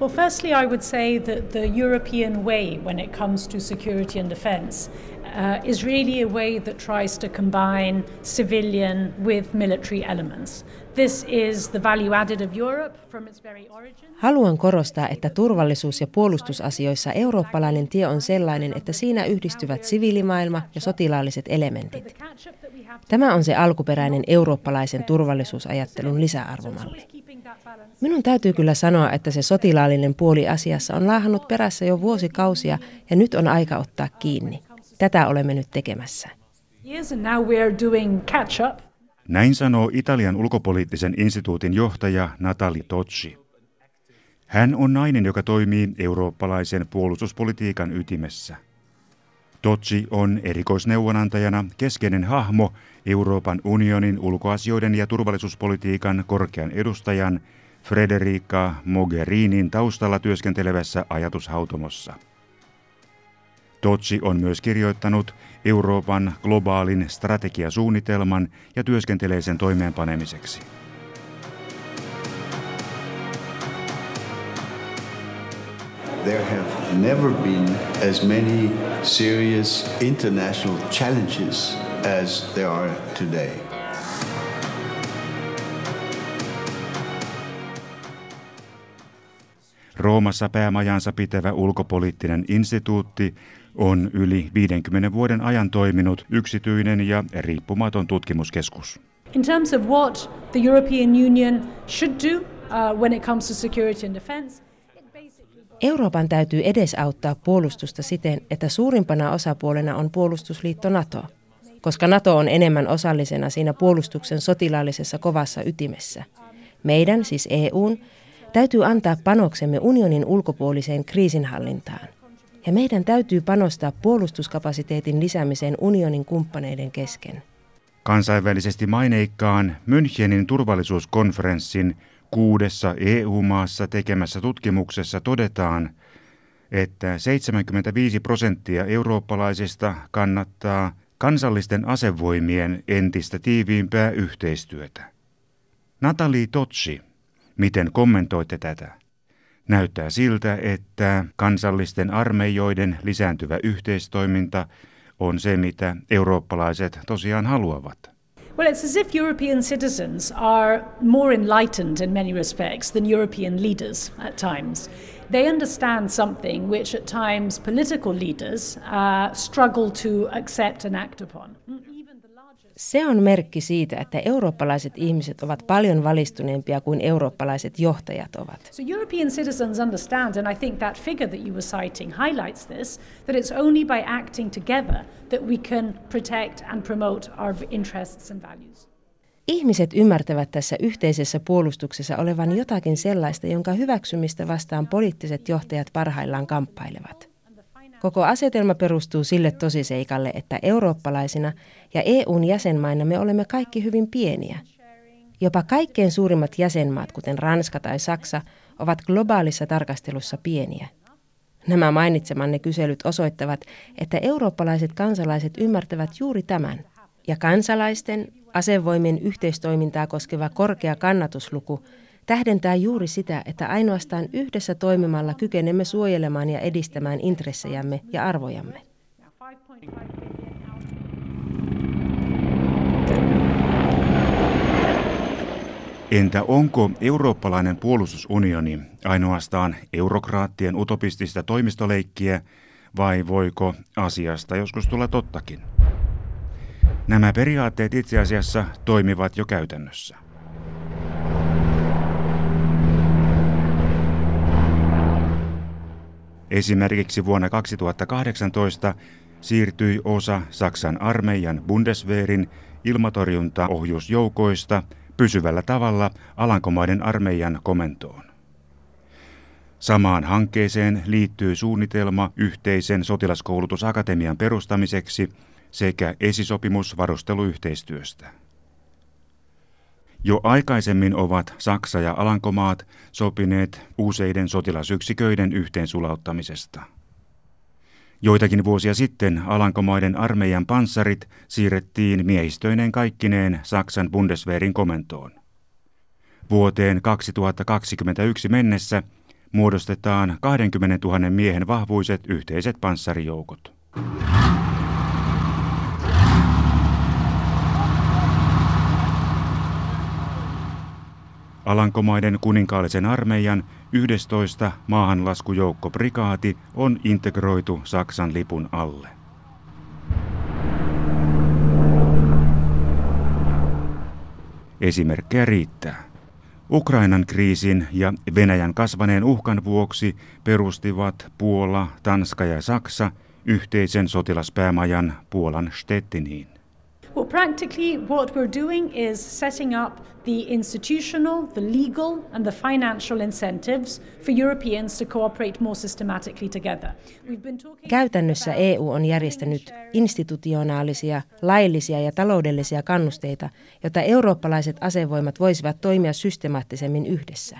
Well, firstly, I would say that the European way when it comes to security and defense uh, is really a way that tries to combine civilian with military elements. This is the value added of Europe from its very origin. Haluan korostaa, että turvallisuus- ja puolustusasioissa eurooppalainen tie on sellainen, että siinä yhdistyvät siviilimaailma ja sotilaalliset elementit. Tämä on se alkuperäinen eurooppalaisen turvallisuusajattelun lisäarvomalli. Minun täytyy kyllä sanoa, että se sotilaallinen puoli asiassa on laahannut perässä jo vuosikausia ja nyt on aika ottaa kiinni. Tätä olemme nyt tekemässä. Näin sanoo Italian ulkopoliittisen instituutin johtaja Natali Tocci. Hän on nainen, joka toimii eurooppalaisen puolustuspolitiikan ytimessä. Tocci on erikoisneuvonantajana keskeinen hahmo Euroopan unionin ulkoasioiden ja turvallisuuspolitiikan korkean edustajan Frederica Mogherinin taustalla työskentelevässä ajatushautomossa. Totsi on myös kirjoittanut Euroopan globaalin strategiasuunnitelman ja työskentelee sen toimeenpanemiseksi. There have never been as many serious international challenges as there are today. Roomassa päämajansa pitävä ulkopoliittinen instituutti on yli 50 vuoden ajan toiminut yksityinen ja riippumaton tutkimuskeskus. In terms of what the European Union should do uh, when it comes to security and defense, Euroopan täytyy edesauttaa puolustusta siten, että suurimpana osapuolena on puolustusliitto NATO, koska NATO on enemmän osallisena siinä puolustuksen sotilaallisessa kovassa ytimessä. Meidän, siis EUn, täytyy antaa panoksemme unionin ulkopuoliseen kriisinhallintaan. Ja meidän täytyy panostaa puolustuskapasiteetin lisäämiseen unionin kumppaneiden kesken. Kansainvälisesti maineikkaan Münchenin turvallisuuskonferenssin kuudessa EU-maassa tekemässä tutkimuksessa todetaan, että 75 prosenttia eurooppalaisista kannattaa kansallisten asevoimien entistä tiiviimpää yhteistyötä. Natali Totsi, miten kommentoitte tätä? Näyttää siltä, että kansallisten armeijoiden lisääntyvä yhteistoiminta on se, mitä eurooppalaiset tosiaan haluavat. Well, it's as if European citizens are more enlightened in many respects than European leaders at times. They understand something which at times political leaders uh, struggle to accept and act upon. Se on merkki siitä, että eurooppalaiset ihmiset ovat paljon valistuneempia kuin eurooppalaiset johtajat ovat. So European citizens understand, and I think that figure that you were citing highlights this, that it's only by acting together that we can protect and promote our interests and values. Ihmiset ymmärtävät tässä yhteisessä puolustuksessa olevan jotakin sellaista, jonka hyväksymistä vastaan poliittiset johtajat parhaillaan kamppailevat. Koko asetelma perustuu sille tosiseikalle, että eurooppalaisina ja EUn jäsenmaina me olemme kaikki hyvin pieniä. Jopa kaikkein suurimmat jäsenmaat, kuten Ranska tai Saksa, ovat globaalissa tarkastelussa pieniä. Nämä mainitsemanne kyselyt osoittavat, että eurooppalaiset kansalaiset ymmärtävät juuri tämän. Ja kansalaisten asevoimien yhteistoimintaa koskeva korkea kannatusluku tähdentää juuri sitä, että ainoastaan yhdessä toimimalla kykenemme suojelemaan ja edistämään intressejämme ja arvojamme. Entä onko eurooppalainen puolustusunioni ainoastaan eurokraattien utopistista toimistoleikkiä vai voiko asiasta joskus tulla tottakin? Nämä periaatteet itse asiassa toimivat jo käytännössä. Esimerkiksi vuonna 2018 siirtyi osa Saksan armeijan Bundeswehrin ilmatorjuntaohjusjoukoista pysyvällä tavalla Alankomaiden armeijan komentoon. Samaan hankkeeseen liittyy suunnitelma yhteisen sotilaskoulutusakatemian perustamiseksi sekä esisopimus varusteluyhteistyöstä. Jo aikaisemmin ovat Saksa ja Alankomaat sopineet useiden sotilasyksiköiden yhteensulauttamisesta. Joitakin vuosia sitten Alankomaiden armeijan panssarit siirrettiin miehistöineen kaikkineen Saksan Bundeswehrin komentoon. Vuoteen 2021 mennessä muodostetaan 20 000 miehen vahvuiset yhteiset panssarijoukot. Alankomaiden kuninkaallisen armeijan 11 maahanlaskujoukkoprikaati on integroitu Saksan lipun alle. Esimerkkejä riittää. Ukrainan kriisin ja Venäjän kasvaneen uhkan vuoksi perustivat Puola, Tanska ja Saksa yhteisen sotilaspäämajan Puolan Stettiniin. Well, practically, what we're doing is setting up the institutional, the legal, and the financial incentives for Europeans to cooperate more systematically together. Käytännössä EU on järjestänyt institutionaalisia, laillisia ja taloudellisia kannusteita, jotta eurooppalaiset asevoimat voisivat toimia systemaattisemmin yhdessä.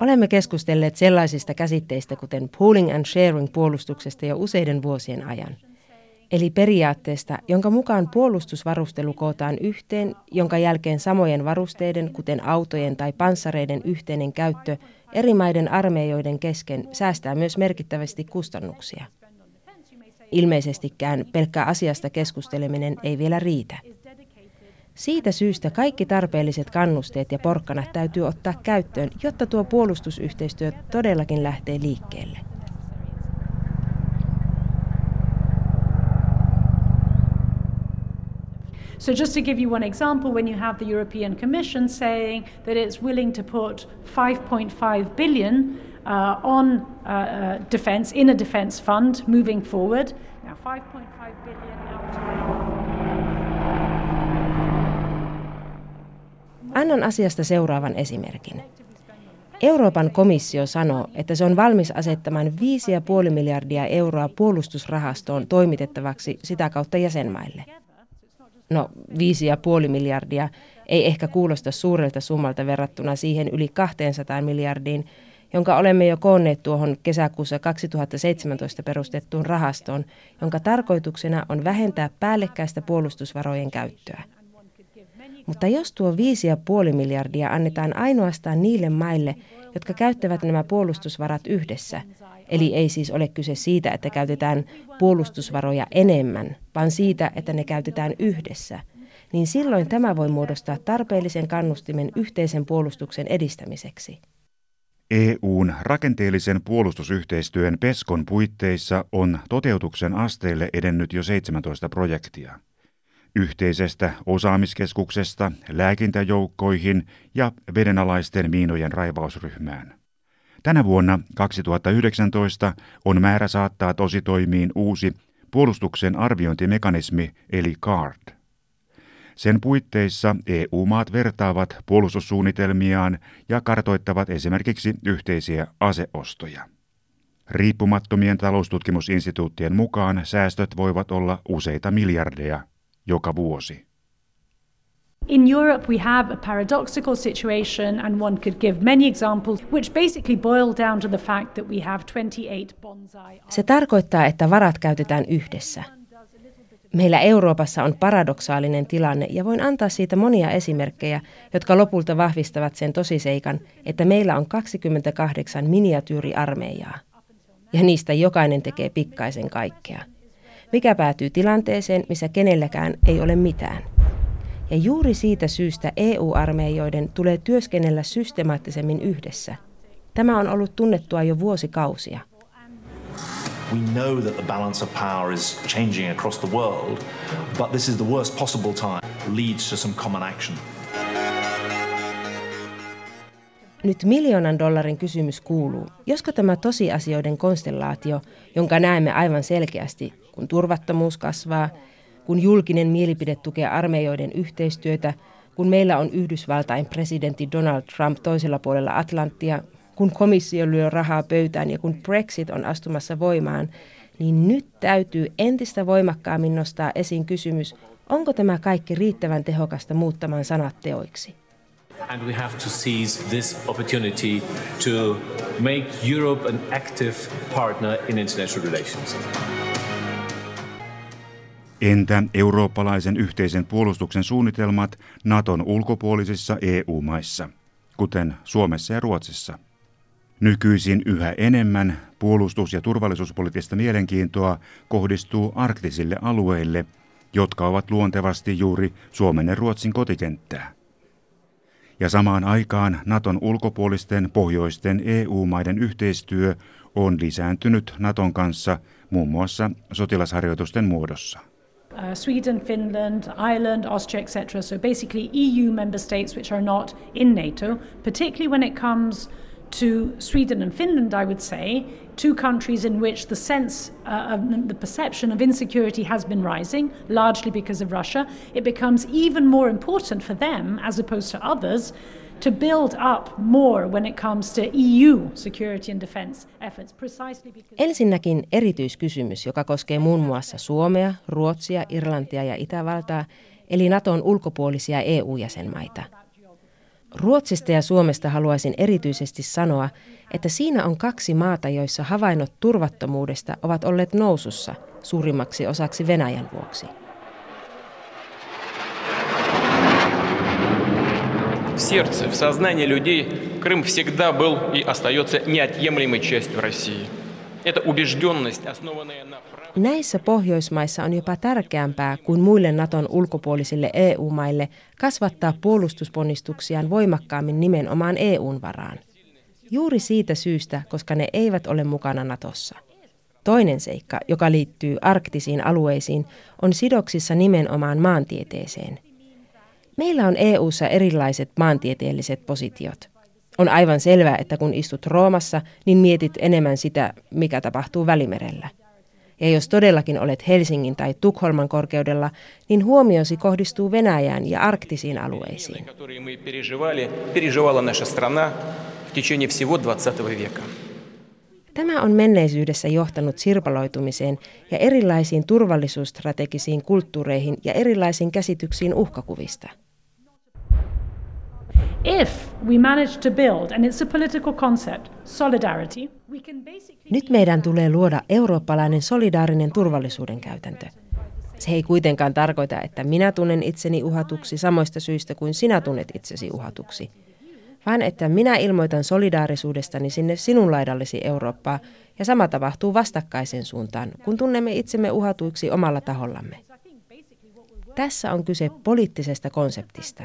Olemme keskustelleet sellaisista käsitteistä kuten pooling and sharing puolustuksesta jo useiden vuosien ajan – eli periaatteesta, jonka mukaan puolustusvarustelu kootaan yhteen, jonka jälkeen samojen varusteiden, kuten autojen tai panssareiden yhteinen käyttö eri maiden armeijoiden kesken säästää myös merkittävästi kustannuksia. Ilmeisestikään pelkkä asiasta keskusteleminen ei vielä riitä. Siitä syystä kaikki tarpeelliset kannusteet ja porkkanat täytyy ottaa käyttöön, jotta tuo puolustusyhteistyö todellakin lähtee liikkeelle. So, just to give you one example, when you have the European Commission saying that it's willing to put 5.5 billion uh, on uh, uh, defence in a defence fund moving forward, now 5.5 billion Annan asiasta seuraavan esimerkin. Euroopan komissio sanoo, että se on valmis asettamaan 5,5 miljardia euroa puolustusrahastoon toimitettavaksi sitä kautta jäsenmaille. No, viisi ja puoli miljardia ei ehkä kuulosta suurelta summalta verrattuna siihen yli 200 miljardiin, jonka olemme jo koonneet tuohon kesäkuussa 2017 perustettuun rahastoon, jonka tarkoituksena on vähentää päällekkäistä puolustusvarojen käyttöä. Mutta jos tuo 5,5 miljardia annetaan ainoastaan niille maille, jotka käyttävät nämä puolustusvarat yhdessä, eli ei siis ole kyse siitä, että käytetään puolustusvaroja enemmän, vaan siitä, että ne käytetään yhdessä, niin silloin tämä voi muodostaa tarpeellisen kannustimen yhteisen puolustuksen edistämiseksi. EUn rakenteellisen puolustusyhteistyön PESKon puitteissa on toteutuksen asteelle edennyt jo 17 projektia yhteisestä osaamiskeskuksesta lääkintäjoukkoihin ja vedenalaisten miinojen raivausryhmään. Tänä vuonna 2019 on määrä saattaa tositoimiin uusi puolustuksen arviointimekanismi eli CARD. Sen puitteissa EU-maat vertaavat puolustussuunnitelmiaan ja kartoittavat esimerkiksi yhteisiä aseostoja. Riippumattomien taloustutkimusinstituuttien mukaan säästöt voivat olla useita miljardeja joka vuosi. In Europe, we have a paradoxical situation, and one could give many examples, which basically boil down to the fact that we have 28 bonsai. Se tarkoittaa, että varat käytetään yhdessä. Meillä Euroopassa on paradoksaalinen tilanne ja voin antaa siitä monia esimerkkejä, jotka lopulta vahvistavat sen tosiseikan, että meillä on 28 miniatyyriarmeijaa. Ja niistä jokainen tekee pikkaisen kaikkea mikä päätyy tilanteeseen, missä kenelläkään ei ole mitään. Ja juuri siitä syystä EU-armeijoiden tulee työskennellä systemaattisemmin yhdessä. Tämä on ollut tunnettua jo vuosikausia. We know that the balance of power is changing across the world, but this is the worst possible time leads to some common action. Nyt miljoonan dollarin kysymys kuuluu, josko tämä tosiasioiden konstellaatio, jonka näemme aivan selkeästi, kun turvattomuus kasvaa, kun julkinen mielipide tukee armeijoiden yhteistyötä, kun meillä on Yhdysvaltain presidentti Donald Trump toisella puolella Atlanttia, kun komissio lyö rahaa pöytään ja kun Brexit on astumassa voimaan, niin nyt täytyy entistä voimakkaammin nostaa esiin kysymys, onko tämä kaikki riittävän tehokasta muuttamaan sanat teoiksi. And we have to seize this opportunity to make Europe an active partner in international relations. Entä eurooppalaisen yhteisen puolustuksen suunnitelmat Naton ulkopuolisissa EU-maissa? kuten Suomessa ja Ruotsissa. Nykyisin yhä enemmän puolustus- ja turvallisuuspoliittista mielenkiintoa kohdistuu arktisille alueille, jotka ovat luontevasti juuri Suomen ja Ruotsin kotikenttää. Ja samaan aikaan Naton ulkopuolisten pohjoisten EU-maiden yhteistyö on lisääntynyt Naton kanssa muun muassa sotilasharjoitusten muodossa. Uh, Sweden, Finland, Ireland, Austria, etc. So basically EU member states which are not in NATO, particularly when it comes to Sweden and Finland, I would say, two countries in which the sense uh, the perception of insecurity has been rising, largely because of Russia. It becomes even more important for them, as opposed to others, to build up more when it comes to EU security and defense efforts precisely because Ensinnäkin erityiskysymys, joka koskee muun muassa Suomea, Ruotsia, Irlantia ja Itävaltaa, eli Naton ulkopuolisia EU-jäsenmaita. Ruotsista ja Suomesta haluaisin erityisesti sanoa, että siinä on kaksi maata, joissa havainnot turvattomuudesta ovat olleet nousussa suurimmaksi osaksi Venäjän vuoksi. сердце, в сознании людей Крым всегда был и остается неотъемлемой частью России. Это убежденность, основанная на Näissä Pohjoismaissa on jopa tärkeämpää kuin muille Naton ulkopuolisille EU-maille kasvattaa puolustusponnistuksiaan voimakkaammin nimenomaan EUn varaan. Juuri siitä syystä, koska ne eivät ole mukana Natossa. Toinen seikka, joka liittyy arktisiin alueisiin, on sidoksissa nimenomaan maantieteeseen. Meillä on EU:ssa erilaiset maantieteelliset positiot. On aivan selvää, että kun istut Roomassa, niin mietit enemmän sitä, mikä tapahtuu Välimerellä. Ja jos todellakin olet Helsingin tai Tukholman korkeudella, niin huomiosi kohdistuu Venäjään ja arktisiin alueisiin. Tämä on menneisyydessä johtanut sirpaloitumiseen ja erilaisiin turvallisuusstrategisiin kulttuureihin ja erilaisiin käsityksiin uhkakuvista – nyt meidän tulee luoda eurooppalainen solidaarinen turvallisuuden käytäntö. Se ei kuitenkaan tarkoita, että minä tunnen itseni uhatuksi samoista syistä kuin sinä tunnet itsesi uhatuksi, vaan että minä ilmoitan solidaarisuudestani sinne sinun laidallesi Eurooppaa, ja sama tapahtuu vastakkaisen suuntaan, kun tunnemme itsemme uhatuiksi omalla tahollamme. Tässä on kyse poliittisesta konseptista.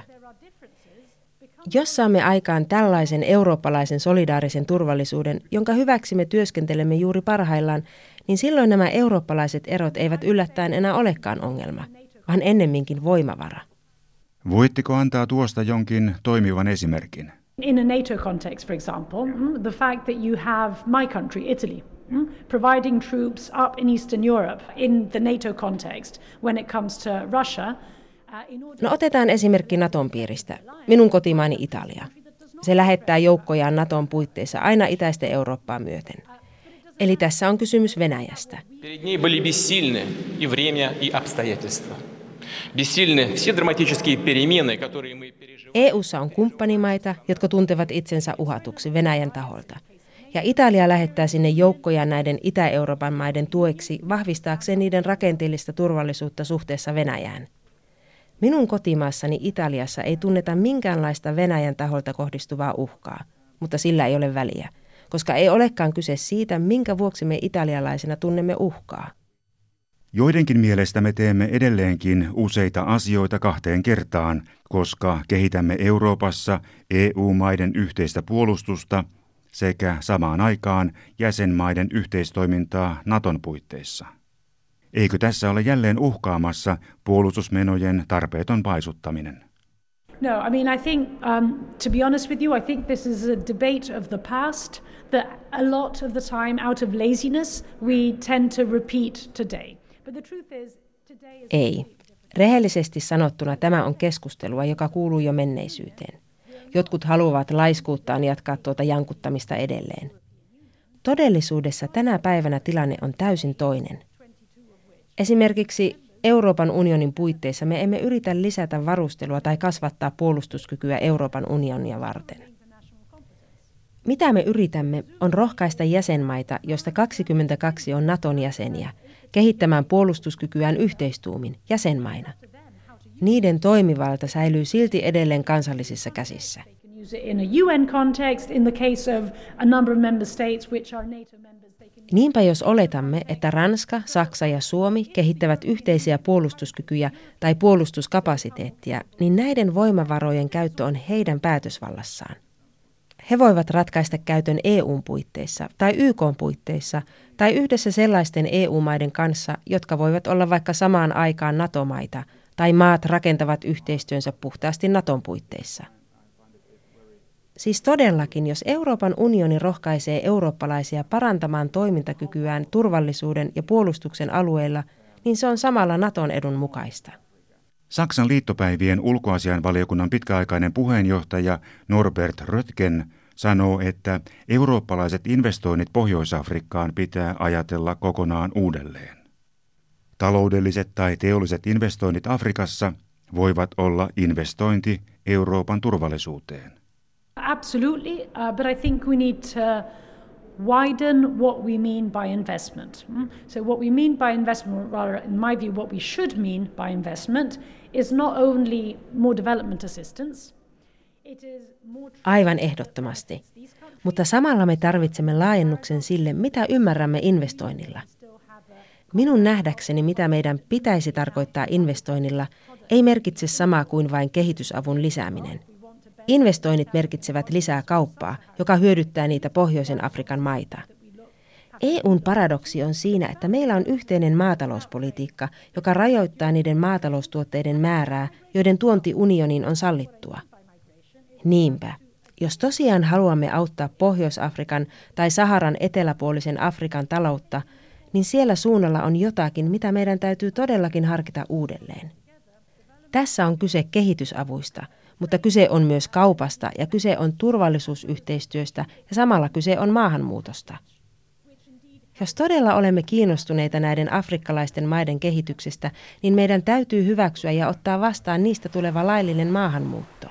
Jos saamme aikaan tällaisen eurooppalaisen solidaarisen turvallisuuden, jonka hyväksi me työskentelemme juuri parhaillaan, niin silloin nämä eurooppalaiset erot eivät yllättäen enää olekaan ongelma, vaan ennemminkin voimavara. Voitteko antaa tuosta jonkin toimivan esimerkin? In a NATO context, for example, mm, the fact that you have my country, Italy, mm, providing troops up in Eastern Europe in the NATO context when it comes to Russia. No otetaan esimerkki Naton piiristä. Minun kotimaani Italia. Se lähettää joukkojaan Naton puitteissa aina itäistä Eurooppaa myöten. Eli tässä on kysymys Venäjästä. EU:ssa on kumppanimaita, jotka tuntevat itsensä uhatuksi Venäjän taholta. Ja Italia lähettää sinne joukkoja näiden Itä-Euroopan maiden tueksi vahvistaakseen niiden rakenteellista turvallisuutta suhteessa Venäjään – Minun kotimaassani Italiassa ei tunneta minkäänlaista Venäjän taholta kohdistuvaa uhkaa, mutta sillä ei ole väliä, koska ei olekaan kyse siitä, minkä vuoksi me italialaisina tunnemme uhkaa. Joidenkin mielestä me teemme edelleenkin useita asioita kahteen kertaan, koska kehitämme Euroopassa EU-maiden yhteistä puolustusta sekä samaan aikaan jäsenmaiden yhteistoimintaa Naton puitteissa. Eikö tässä ole jälleen uhkaamassa puolustusmenojen tarpeeton paisuttaminen? No, I mean, I think, um, to be honest with you, I think this is a debate of the past that a lot of the time, out of laziness, we tend to repeat today. But the truth is, today is. Ei. Rehellisesti sanottuna tämä on keskustelua, joka kuuluu jo menneisyyteen. Jotkut haluavat laiskuuttaan jatkaa tuota jankuttamista edelleen. Todellisuudessa tänä päivänä tilanne on täysin toinen. Esimerkiksi Euroopan unionin puitteissa me emme yritä lisätä varustelua tai kasvattaa puolustuskykyä Euroopan unionia varten. Mitä me yritämme on rohkaista jäsenmaita, joista 22 on Naton jäseniä, kehittämään puolustuskykyään yhteistuumin jäsenmaina. Niiden toimivalta säilyy silti edelleen kansallisissa käsissä. Niinpä jos oletamme, että Ranska, Saksa ja Suomi kehittävät yhteisiä puolustuskykyjä tai puolustuskapasiteettia, niin näiden voimavarojen käyttö on heidän päätösvallassaan. He voivat ratkaista käytön EUn puitteissa tai YKn puitteissa tai yhdessä sellaisten EU-maiden kanssa, jotka voivat olla vaikka samaan aikaan NATO-maita tai maat rakentavat yhteistyönsä puhtaasti Naton puitteissa – Siis todellakin, jos Euroopan unioni rohkaisee eurooppalaisia parantamaan toimintakykyään turvallisuuden ja puolustuksen alueilla, niin se on samalla Naton edun mukaista. Saksan liittopäivien ulkoasianvaliokunnan pitkäaikainen puheenjohtaja Norbert Röttgen sanoo, että eurooppalaiset investoinnit Pohjois-Afrikkaan pitää ajatella kokonaan uudelleen. Taloudelliset tai teolliset investoinnit Afrikassa voivat olla investointi Euroopan turvallisuuteen. Absolutely, uh, but I think we need to widen what we mean by investment. Mm? So, what we mean by investment, rather, in my view, what we should mean by investment is not only more development assistance. Aivan ehdottomasti. Mutta samalla me tarvitsemme laajennuksen sille, mitä ymmärrämme investoinnilla. Minun nähdäkseni, mitä meidän pitäisi tarkoittaa investoinnilla, ei merkitse samaa kuin vain kehitysavun lisääminen. Investoinnit merkitsevät lisää kauppaa, joka hyödyttää niitä pohjoisen Afrikan maita. EUn paradoksi on siinä, että meillä on yhteinen maatalouspolitiikka, joka rajoittaa niiden maataloustuotteiden määrää, joiden tuonti unioniin on sallittua. Niinpä, jos tosiaan haluamme auttaa Pohjois-Afrikan tai Saharan eteläpuolisen Afrikan taloutta, niin siellä suunnalla on jotakin, mitä meidän täytyy todellakin harkita uudelleen. Tässä on kyse kehitysavuista – mutta kyse on myös kaupasta ja kyse on turvallisuusyhteistyöstä ja samalla kyse on maahanmuutosta. Jos todella olemme kiinnostuneita näiden afrikkalaisten maiden kehityksestä, niin meidän täytyy hyväksyä ja ottaa vastaan niistä tuleva laillinen maahanmuutto.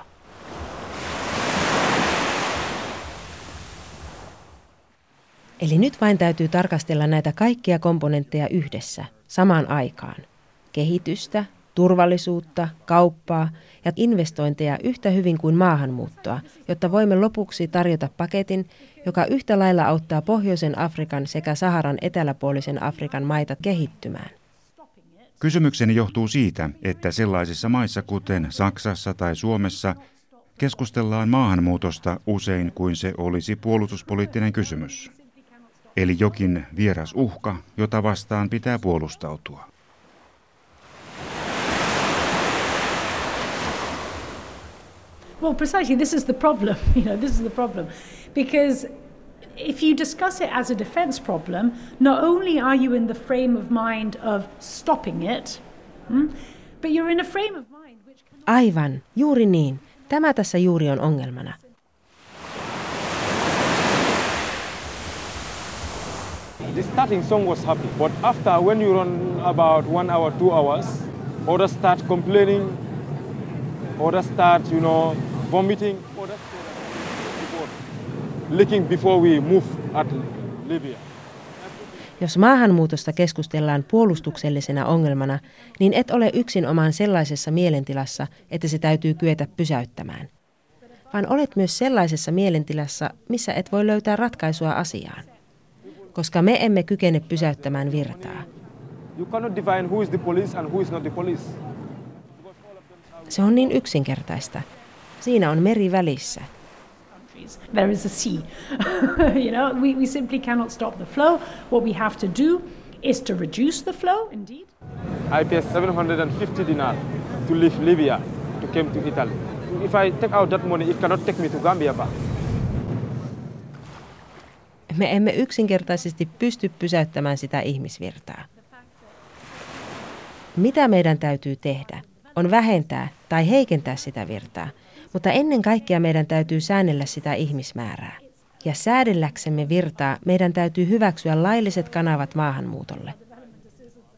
Eli nyt vain täytyy tarkastella näitä kaikkia komponentteja yhdessä, samaan aikaan. Kehitystä, turvallisuutta, kauppaa ja investointeja yhtä hyvin kuin maahanmuuttoa, jotta voimme lopuksi tarjota paketin, joka yhtä lailla auttaa Pohjoisen Afrikan sekä Saharan eteläpuolisen Afrikan maita kehittymään. Kysymykseni johtuu siitä, että sellaisissa maissa kuten Saksassa tai Suomessa keskustellaan maahanmuutosta usein kuin se olisi puolustuspoliittinen kysymys. Eli jokin vieras uhka, jota vastaan pitää puolustautua. Well, precisely, this is the problem. You know, this is the problem. Because if you discuss it as a defense problem, not only are you in the frame of mind of stopping it, hmm, but you're in a frame of mind which Aivan, juuri niin. Tämä tässä juuri on ongelmana. The starting song was happy, but after when you run about one hour, two hours, others start complaining, others start, you know, vomiting, leaking before we move at Libya. Jos maahanmuutosta keskustellaan puolustuksellisena ongelmana, niin et ole yksin omaan sellaisessa mielentilassa, että se täytyy kyetä pysäyttämään. Vaan olet myös sellaisessa mielentilassa, missä et voi löytää ratkaisua asiaan. Koska me emme kykene pysäyttämään virtaa. Se on niin yksinkertaista. Siinä on meri välissä. There is a sea. you know, we, we simply cannot stop the flow. What we have to do is to reduce the flow, indeed. I pay 750 dinar to leave Libya to come to Italy. If I take out that money, it cannot take me to Gambia back. Me emme yksinkertaisesti pysty pysäyttämään sitä ihmisvirtaa. Mitä meidän täytyy tehdä, on vähentää tai heikentää sitä virtaa – mutta ennen kaikkea meidän täytyy säännellä sitä ihmismäärää. Ja säädelläksemme virtaa meidän täytyy hyväksyä lailliset kanavat maahanmuutolle.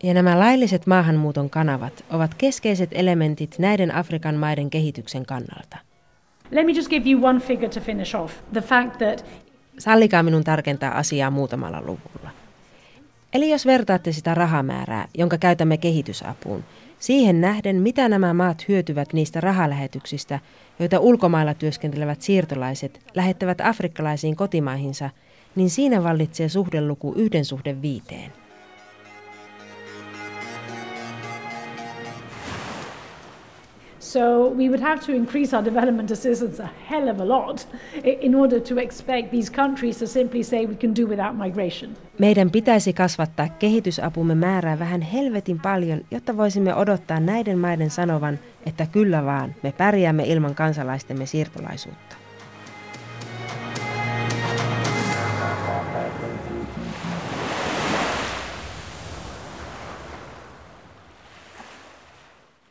Ja nämä lailliset maahanmuuton kanavat ovat keskeiset elementit näiden Afrikan maiden kehityksen kannalta. Let me just give you one figure to finish off. The fact that Sallikaa minun tarkentaa asiaa muutamalla luvulla. Eli jos vertaatte sitä rahamäärää, jonka käytämme kehitysapuun, siihen nähden, mitä nämä maat hyötyvät niistä rahalähetyksistä, joita ulkomailla työskentelevät siirtolaiset lähettävät afrikkalaisiin kotimaihinsa, niin siinä vallitsee suhdeluku yhden suhde viiteen. So we would have to increase our development assistance a hell of a lot in order to expect these countries to simply say we can do without migration. Meidän pitäisi kasvattaa kehitysapumme määrää vähän helvetin paljon, jotta voisimme odottaa näiden maiden sanovan, että kyllä vaan, me pärjäämme ilman kansalaistemme siirtolaisuutta.